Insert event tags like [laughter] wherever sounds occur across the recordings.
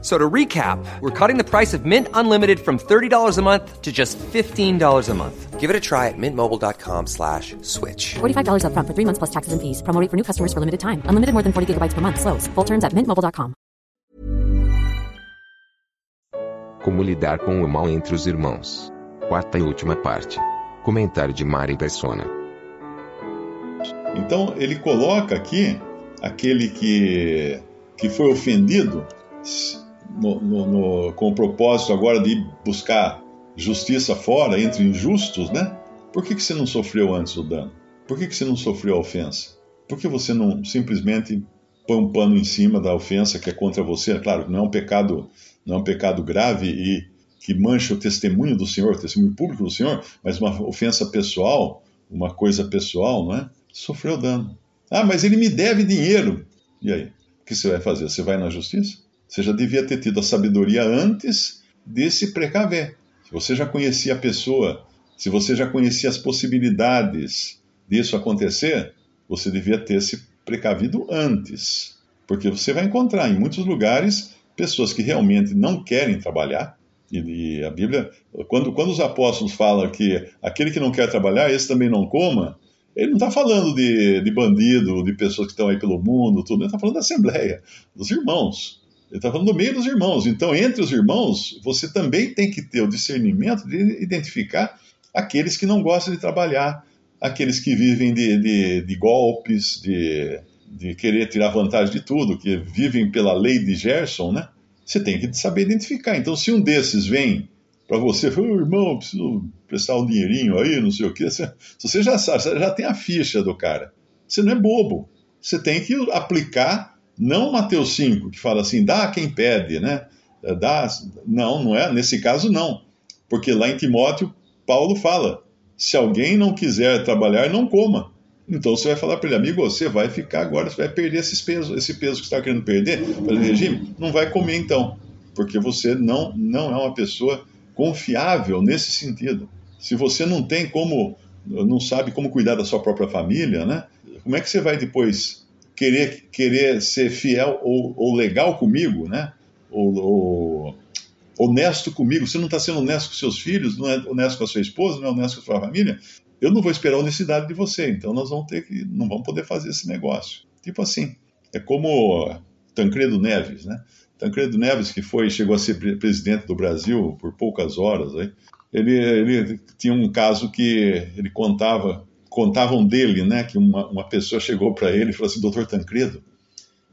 So to recap, we're cutting the price of Mint Unlimited from $30 a month to just $15 a month. Give it a try at mintmobile.com slash switch. $45 upfront for three months plus taxes and fees. Promo rate for new customers for limited time. Unlimited more than 40 gigabytes per month. Slows. Full terms at mintmobile.com. Como lidar com o mal entre os irmãos. Quarta e última parte. Comentário de Mari Persona. Então ele coloca aqui aquele que, que foi ofendido no- no- no- com o propósito agora de buscar justiça fora entre injustos, né? Por que, que você não sofreu antes o dano? Por que, que você não sofreu a ofensa? Por que você não simplesmente põe um pano em cima da ofensa que é contra você? É Claro, não é um pecado, não é um pecado grave e que mancha o testemunho do Senhor, o testemunho público do Senhor, mas uma ofensa pessoal, uma coisa pessoal, não é? Sofreu dano. Ah, mas ele me deve dinheiro. E aí? O que você vai fazer? Você vai na justiça? Você já devia ter tido a sabedoria antes de se precaver. Se você já conhecia a pessoa, se você já conhecia as possibilidades disso acontecer, você devia ter se precavido antes. Porque você vai encontrar em muitos lugares pessoas que realmente não querem trabalhar. E, a Bíblia, quando, quando os apóstolos falam que aquele que não quer trabalhar, esse também não coma, ele não está falando de, de bandido, de pessoas que estão aí pelo mundo, tudo. Ele está falando da Assembleia, dos irmãos. Ele está falando do meio dos irmãos. Então, entre os irmãos, você também tem que ter o discernimento de identificar aqueles que não gostam de trabalhar, aqueles que vivem de, de, de golpes, de, de querer tirar vantagem de tudo, que vivem pela lei de Gerson, né? Você tem que saber identificar. Então, se um desses vem para você, fala, "Ô, irmão, preciso prestar um dinheirinho aí, não sei o quê, você já sabe, você já tem a ficha do cara. Você não é bobo. Você tem que aplicar, não Mateus 5, que fala assim, dá quem pede, né? Dá, não, não é, nesse caso não. Porque lá em Timóteo, Paulo fala, se alguém não quiser trabalhar, não coma. Então você vai falar para ele, amigo, você vai ficar agora, você vai perder esses pesos, esse peso que você está querendo perder pelo regime, não vai comer então, porque você não, não é uma pessoa confiável nesse sentido. Se você não tem como, não sabe como cuidar da sua própria família, né? Como é que você vai depois querer, querer ser fiel ou, ou legal comigo, né? Ou, ou honesto comigo? Você não está sendo honesto com seus filhos, não é honesto com a sua esposa, não é honesto com a sua família? Eu não vou esperar a honestidade de você, então nós vamos ter que, não vamos poder fazer esse negócio. Tipo assim, é como Tancredo Neves, né? Tancredo Neves, que foi, chegou a ser pre- presidente do Brasil por poucas horas, aí, ele, ele tinha um caso que ele contava, contavam dele, né? Que uma, uma pessoa chegou para ele e falou assim: Doutor Tancredo,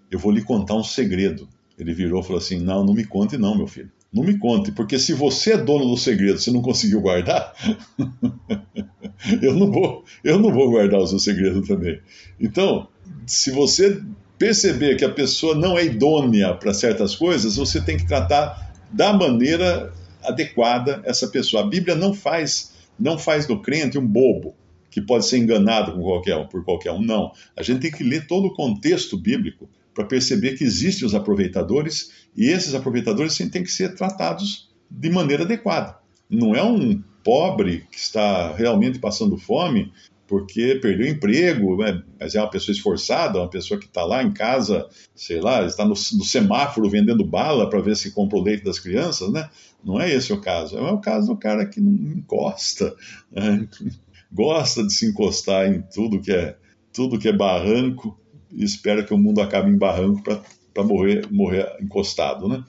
eu vou lhe contar um segredo. Ele virou e falou assim: Não, não me conte, não, meu filho. Não me conte, porque se você é dono do segredo, você não conseguiu guardar, [laughs] eu não vou, eu não vou guardar o seu segredo também. Então, se você perceber que a pessoa não é idônea para certas coisas, você tem que tratar da maneira adequada essa pessoa. A Bíblia não faz, não faz do crente um bobo que pode ser enganado com qualquer um, por qualquer um. Não. A gente tem que ler todo o contexto bíblico para perceber que existem os aproveitadores e esses aproveitadores sim, têm que ser tratados de maneira adequada. Não é um pobre que está realmente passando fome porque perdeu emprego, né? mas é uma pessoa esforçada, uma pessoa que está lá em casa, sei lá, está no, no semáforo vendendo bala para ver se compra o leite das crianças, né? Não é esse o caso. É o caso do cara que não encosta, né? Gosta de se encostar em tudo que é tudo que é barranco e espera que o mundo acabe em barranco para morrer, morrer encostado, né?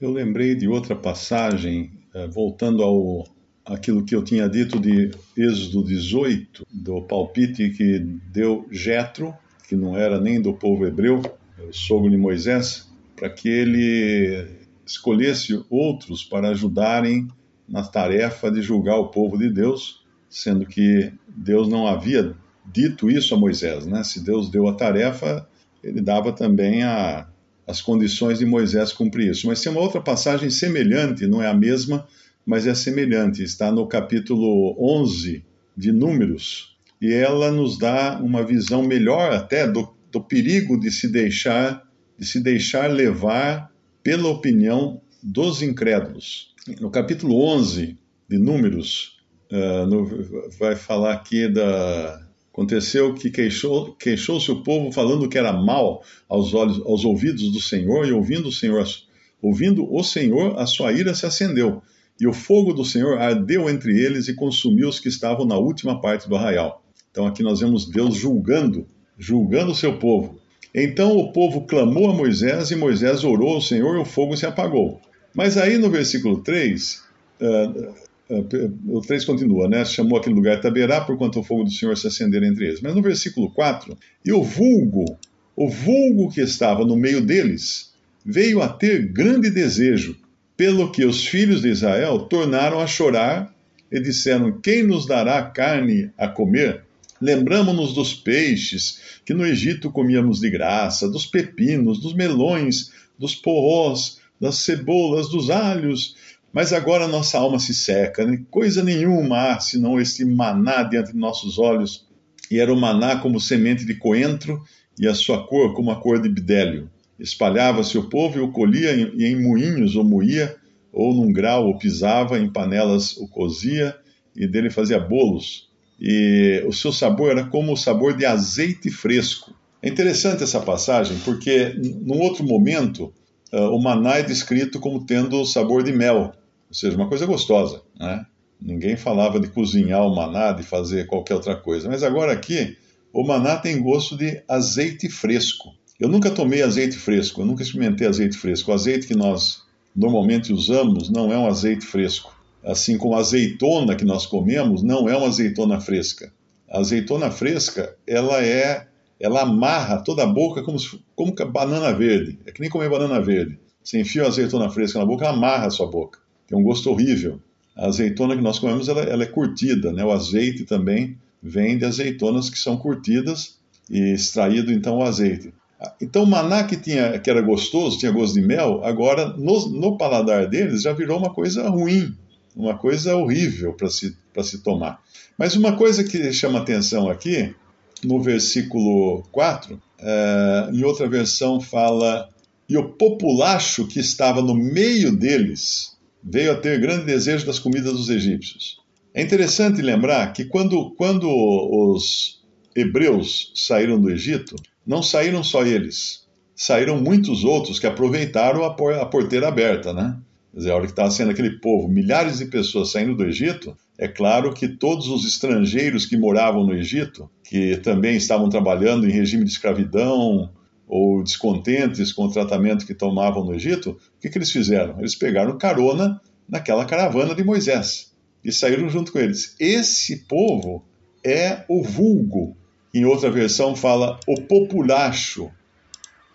Eu lembrei de outra passagem, eh, voltando ao aquilo que eu tinha dito de Êxodo 18, do palpite que deu Jetro, que não era nem do povo hebreu, o sogro de Moisés, para que ele escolhesse outros para ajudarem na tarefa de julgar o povo de Deus, sendo que Deus não havia dito isso a Moisés, né? Se Deus deu a tarefa, ele dava também a, as condições de Moisés cumprir isso. Mas tem uma outra passagem semelhante, não é a mesma, mas é semelhante. Está no capítulo 11 de Números, e ela nos dá uma visão melhor até do, do perigo de se deixar de se deixar levar pela opinião dos incrédulos. No capítulo 11 de Números, uh, no, vai falar aqui da. Aconteceu que queixou-se queixou o povo falando que era mal aos olhos, aos ouvidos do Senhor, e ouvindo o Senhor, ouvindo o Senhor, a sua ira se acendeu, e o fogo do Senhor ardeu entre eles e consumiu os que estavam na última parte do arraial. Então aqui nós vemos Deus julgando, julgando o seu povo. Então o povo clamou a Moisés e Moisés orou ao Senhor e o fogo se apagou. Mas aí no versículo 3, uh, uh, o 3 continua, né? Chamou aquele lugar Taberá, por quanto o fogo do Senhor se acender entre eles. Mas no versículo 4, e o vulgo, o vulgo que estava no meio deles, veio a ter grande desejo, pelo que os filhos de Israel tornaram a chorar e disseram: Quem nos dará carne a comer? Lembramos-nos dos peixes que no Egito comíamos de graça, dos pepinos, dos melões, dos porrós, das cebolas, dos alhos. Mas agora nossa alma se seca, né? coisa nenhuma há senão este maná diante de nossos olhos. E era o maná como semente de coentro e a sua cor como a cor de bidélio. Espalhava-se o povo e o colhia em moinhos o moía, ou num grau o pisava, em panelas o cozia, e dele fazia bolos e o seu sabor era como o sabor de azeite fresco. É interessante essa passagem porque, num outro momento, uh, o maná é descrito como tendo o sabor de mel, ou seja, uma coisa gostosa. Né? Ninguém falava de cozinhar o maná, de fazer qualquer outra coisa. Mas agora aqui, o maná tem gosto de azeite fresco. Eu nunca tomei azeite fresco, eu nunca experimentei azeite fresco. O azeite que nós normalmente usamos não é um azeite fresco assim como a azeitona que nós comemos, não é uma azeitona fresca. A azeitona fresca, ela é, ela amarra toda a boca como, como banana verde. É que nem comer banana verde. Você enfia a azeitona fresca na boca, ela amarra a sua boca. Tem um gosto horrível. A azeitona que nós comemos, ela, ela é curtida, né? O azeite também vem de azeitonas que são curtidas e extraído então o azeite. Então o maná que, tinha, que era gostoso, tinha gosto de mel, agora no, no paladar deles já virou uma coisa ruim, uma coisa horrível para se, se tomar. Mas uma coisa que chama atenção aqui, no versículo 4, é, em outra versão fala: E o populacho que estava no meio deles veio a ter grande desejo das comidas dos egípcios. É interessante lembrar que quando, quando os hebreus saíram do Egito, não saíram só eles, saíram muitos outros que aproveitaram a porteira aberta, né? Quer dizer, a hora que estava sendo aquele povo, milhares de pessoas saindo do Egito, é claro que todos os estrangeiros que moravam no Egito, que também estavam trabalhando em regime de escravidão ou descontentes com o tratamento que tomavam no Egito, o que, que eles fizeram? Eles pegaram carona naquela caravana de Moisés e saíram junto com eles. Esse povo é o vulgo. Em outra versão fala o populacho.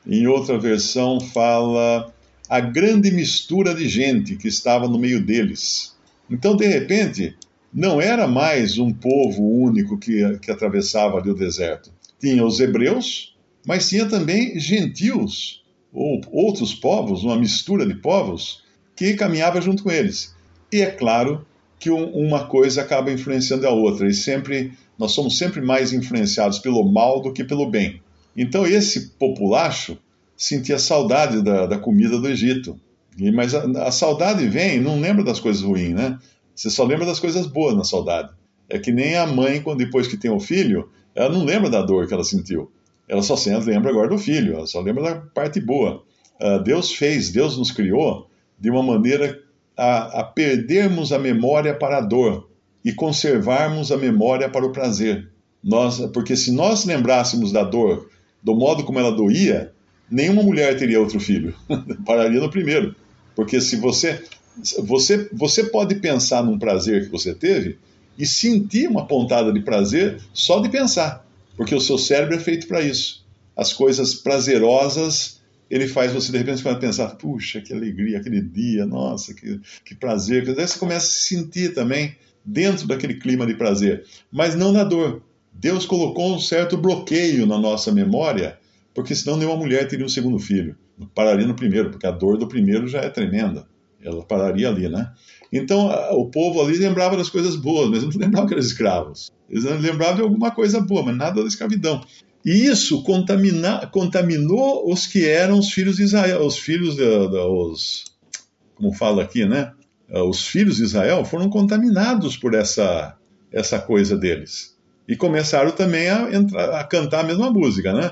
Em outra versão fala a grande mistura de gente que estava no meio deles. Então, de repente, não era mais um povo único que, que atravessava ali o deserto. Tinha os hebreus, mas tinha também gentios, ou outros povos, uma mistura de povos, que caminhava junto com eles. E é claro que um, uma coisa acaba influenciando a outra, e sempre nós somos sempre mais influenciados pelo mal do que pelo bem. Então esse populacho sentia saudade da, da comida do Egito. E, mas a, a, saudade vem, não lembra das coisas ruins, né? Você só lembra das coisas boas na saudade. É que nem a mãe, quando depois que tem o filho, ela não lembra da dor que ela sentiu. Ela só lembra agora do filho, ela só lembra da parte boa. Uh, Deus fez, Deus nos criou de uma maneira a, a perdermos a memória para a dor e conservarmos a memória para o prazer. Nós, porque se nós lembrássemos da dor do modo como ela doía, nenhuma mulher teria outro filho. [laughs] Pararia no primeiro. Porque se você, você, você pode pensar num prazer que você teve e sentir uma pontada de prazer só de pensar, porque o seu cérebro é feito para isso. As coisas prazerosas, ele faz você de repente pensar, puxa, que alegria, aquele dia, nossa, que, que prazer. Daí você começa a se sentir também dentro daquele clima de prazer, mas não na dor. Deus colocou um certo bloqueio na nossa memória porque senão nenhuma mulher teria um segundo filho. Pararia no primeiro, porque a dor do primeiro já é tremenda. Ela pararia ali, né? Então, o povo ali lembrava das coisas boas, mas [laughs] não lembrava que eram escravos. Eles lembravam de alguma coisa boa, mas nada da escravidão. E isso contamina, contaminou os que eram os filhos de Israel, os filhos da, como fala aqui, né? Os filhos de Israel foram contaminados por essa, essa coisa deles. E começaram também a, entrar, a cantar a mesma música, né?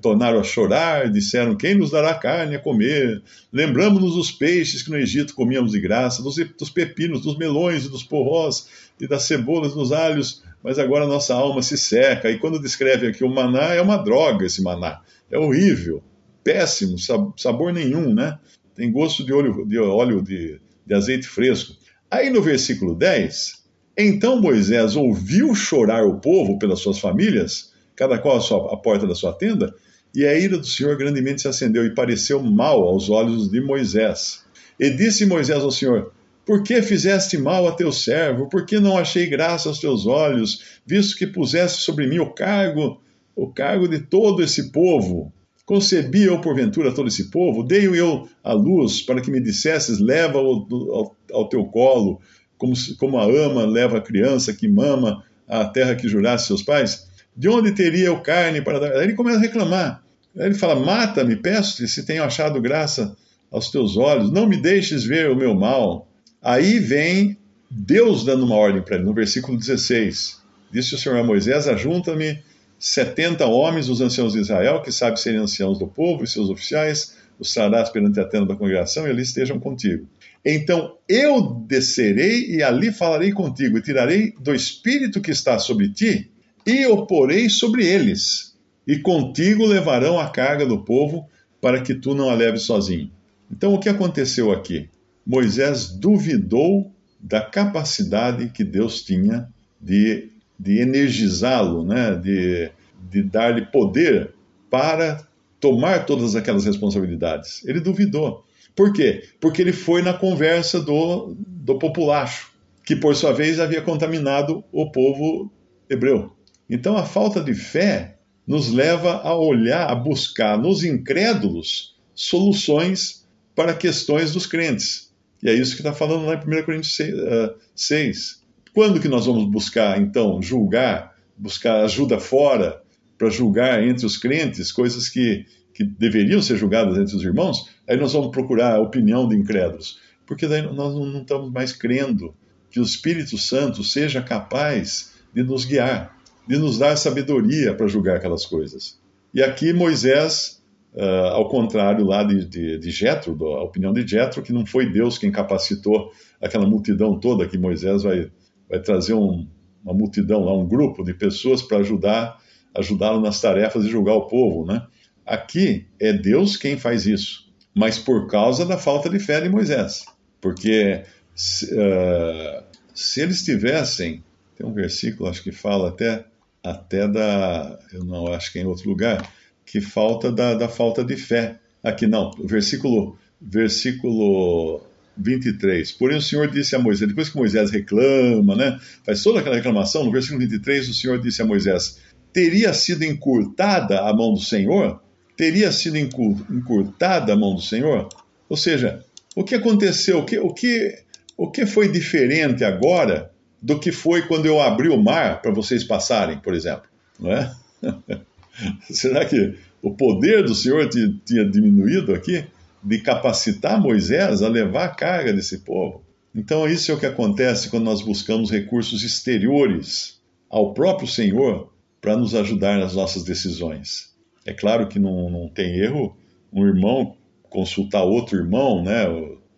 Tornaram a chorar, disseram: Quem nos dará carne a comer? Lembramos-nos dos peixes que no Egito comíamos de graça, dos, dos pepinos, dos melões, dos porrós e das cebolas, dos alhos, mas agora nossa alma se seca. E quando descreve aqui o maná, é uma droga esse maná. É horrível, péssimo, sabor nenhum, né? Tem gosto de óleo de, óleo de, de azeite fresco. Aí no versículo 10, então Moisés ouviu chorar o povo pelas suas famílias cada qual a, sua, a porta da sua tenda, e a ira do Senhor grandemente se acendeu e pareceu mal aos olhos de Moisés. E disse Moisés ao Senhor: Por que fizeste mal a teu servo? Por que não achei graça aos teus olhos, visto que puseste sobre mim o cargo, o cargo de todo esse povo? Concebi eu porventura todo esse povo? Dei-o eu à luz para que me dissesses: Leva-o ao, ao, teu colo, como, como a ama leva a criança que mama a terra que jurasse seus pais? De onde teria eu carne para dar? Aí ele começa a reclamar. Aí ele fala: Mata-me, peço-te, se tenho achado graça aos teus olhos, não me deixes ver o meu mal. Aí vem Deus dando uma ordem para ele, no versículo 16. Disse o Senhor a Moisés: Ajunta-me setenta homens, os anciãos de Israel, que sabem serem anciãos do povo, e seus oficiais, os trarás perante a tenda da congregação, e ali estejam contigo. Então eu descerei e ali falarei contigo, e tirarei do espírito que está sobre ti, e oporei sobre eles, e contigo levarão a carga do povo, para que tu não a leves sozinho. Então, o que aconteceu aqui? Moisés duvidou da capacidade que Deus tinha de, de energizá-lo, né? de, de dar-lhe poder para tomar todas aquelas responsabilidades. Ele duvidou. Por quê? Porque ele foi na conversa do, do populacho, que por sua vez havia contaminado o povo hebreu. Então a falta de fé nos leva a olhar, a buscar nos incrédulos soluções para questões dos crentes. E é isso que está falando lá em 1 Coríntios 6. Uh, Quando que nós vamos buscar, então, julgar, buscar ajuda fora para julgar entre os crentes coisas que, que deveriam ser julgadas entre os irmãos? Aí nós vamos procurar a opinião de incrédulos. Porque daí nós não estamos mais crendo que o Espírito Santo seja capaz de nos guiar de nos dar sabedoria para julgar aquelas coisas. E aqui Moisés, uh, ao contrário lá de, de, de Jetro, a opinião de Jetro, que não foi Deus quem capacitou aquela multidão toda, que Moisés vai, vai trazer um, uma multidão lá, um grupo de pessoas para ajudar ajudá-lo nas tarefas de julgar o povo, né? Aqui é Deus quem faz isso, mas por causa da falta de fé de Moisés, porque se, uh, se eles tivessem, tem um versículo acho que fala até até da, eu não acho que é em outro lugar, que falta da, da falta de fé. Aqui não, versículo, versículo 23. Porém o Senhor disse a Moisés, depois que Moisés reclama, né, faz toda aquela reclamação, no versículo 23 o Senhor disse a Moisés, teria sido encurtada a mão do Senhor? Teria sido encurtada a mão do Senhor? Ou seja, o que aconteceu? O que, o que, o que foi diferente agora do que foi quando eu abri o mar para vocês passarem, por exemplo. Não é? [laughs] Será que o poder do Senhor tinha diminuído aqui de capacitar Moisés a levar a carga desse povo? Então, isso é o que acontece quando nós buscamos recursos exteriores ao próprio Senhor para nos ajudar nas nossas decisões. É claro que não, não tem erro um irmão consultar outro irmão, né?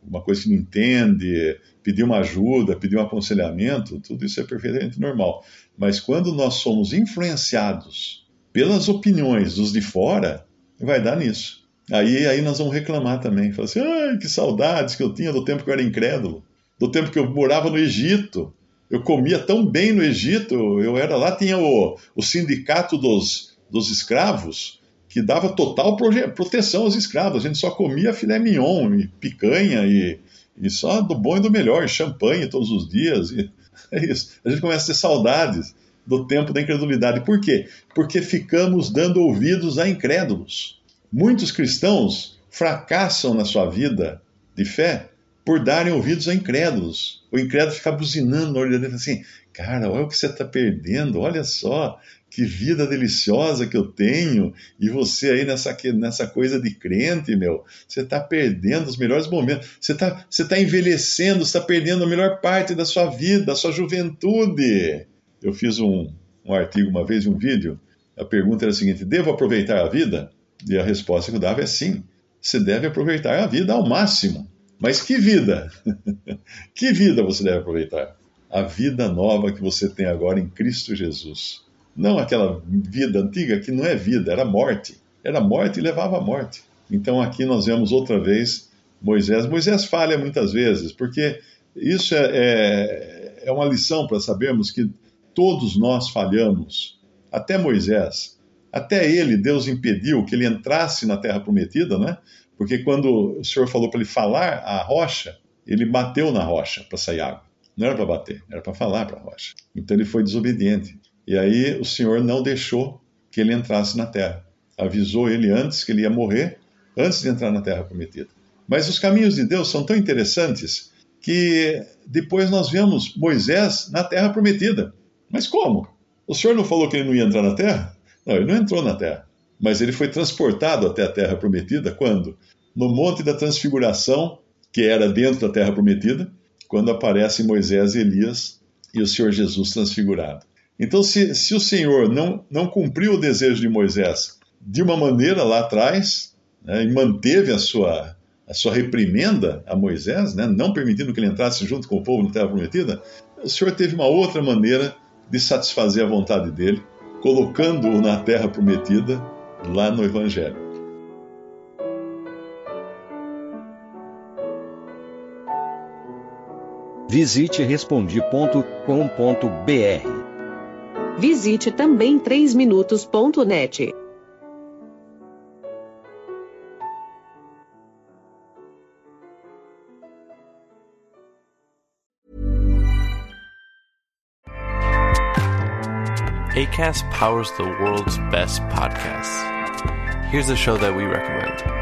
Uma coisa que não entende, pedir uma ajuda, pedir um aconselhamento, tudo isso é perfeitamente normal. Mas quando nós somos influenciados pelas opiniões dos de fora, vai dar nisso. Aí, aí nós vamos reclamar também. Falar assim, ai, que saudades que eu tinha do tempo que eu era incrédulo, do tempo que eu morava no Egito. Eu comia tão bem no Egito, eu era lá, tinha o, o sindicato dos, dos escravos, que dava total proteção aos escravos. A gente só comia filé mignon, e picanha e, e só do bom e do melhor, champanhe todos os dias. E [laughs] é isso. A gente começa a ter saudades do tempo da incredulidade. Por quê? Porque ficamos dando ouvidos a incrédulos. Muitos cristãos fracassam na sua vida de fé por darem ouvidos a incrédulos. O incrédulo fica buzinando na orelha dele assim: Cara, olha o que você está perdendo, olha só, que vida deliciosa que eu tenho, e você aí nessa, nessa coisa de crente, meu, você está perdendo os melhores momentos, você está você tá envelhecendo, está perdendo a melhor parte da sua vida, da sua juventude. Eu fiz um, um artigo uma vez, um vídeo, a pergunta era a seguinte: devo aproveitar a vida? E a resposta que eu dava é sim. Você deve aproveitar a vida ao máximo. Mas que vida? [laughs] que vida você deve aproveitar? A vida nova que você tem agora em Cristo Jesus. Não aquela vida antiga que não é vida, era morte. Era morte e levava à morte. Então aqui nós vemos outra vez Moisés. Moisés falha muitas vezes, porque isso é, é, é uma lição para sabermos que todos nós falhamos. Até Moisés. Até ele, Deus impediu que ele entrasse na terra prometida, né? Porque quando o Senhor falou para ele falar a rocha, ele bateu na rocha para sair água. Não era para bater, era para falar para a rocha. Então ele foi desobediente. E aí o Senhor não deixou que ele entrasse na terra. Avisou ele antes que ele ia morrer, antes de entrar na terra prometida. Mas os caminhos de Deus são tão interessantes que depois nós vemos Moisés na terra prometida. Mas como? O Senhor não falou que ele não ia entrar na terra? Não, ele não entrou na terra. Mas ele foi transportado até a terra prometida quando? No Monte da Transfiguração, que era dentro da terra prometida, quando aparecem Moisés e Elias e o Senhor Jesus transfigurado. Então, se, se o Senhor não, não cumpriu o desejo de Moisés de uma maneira lá atrás, né, e manteve a sua, a sua reprimenda a Moisés, né, não permitindo que ele entrasse junto com o povo na Terra Prometida, o Senhor teve uma outra maneira de satisfazer a vontade dele, colocando-o na Terra Prometida, lá no Evangelho. Visite respondi.com.br Visite também 3minutos.net. ACAST powers the world's best podcasts. Here's a show that we recommend.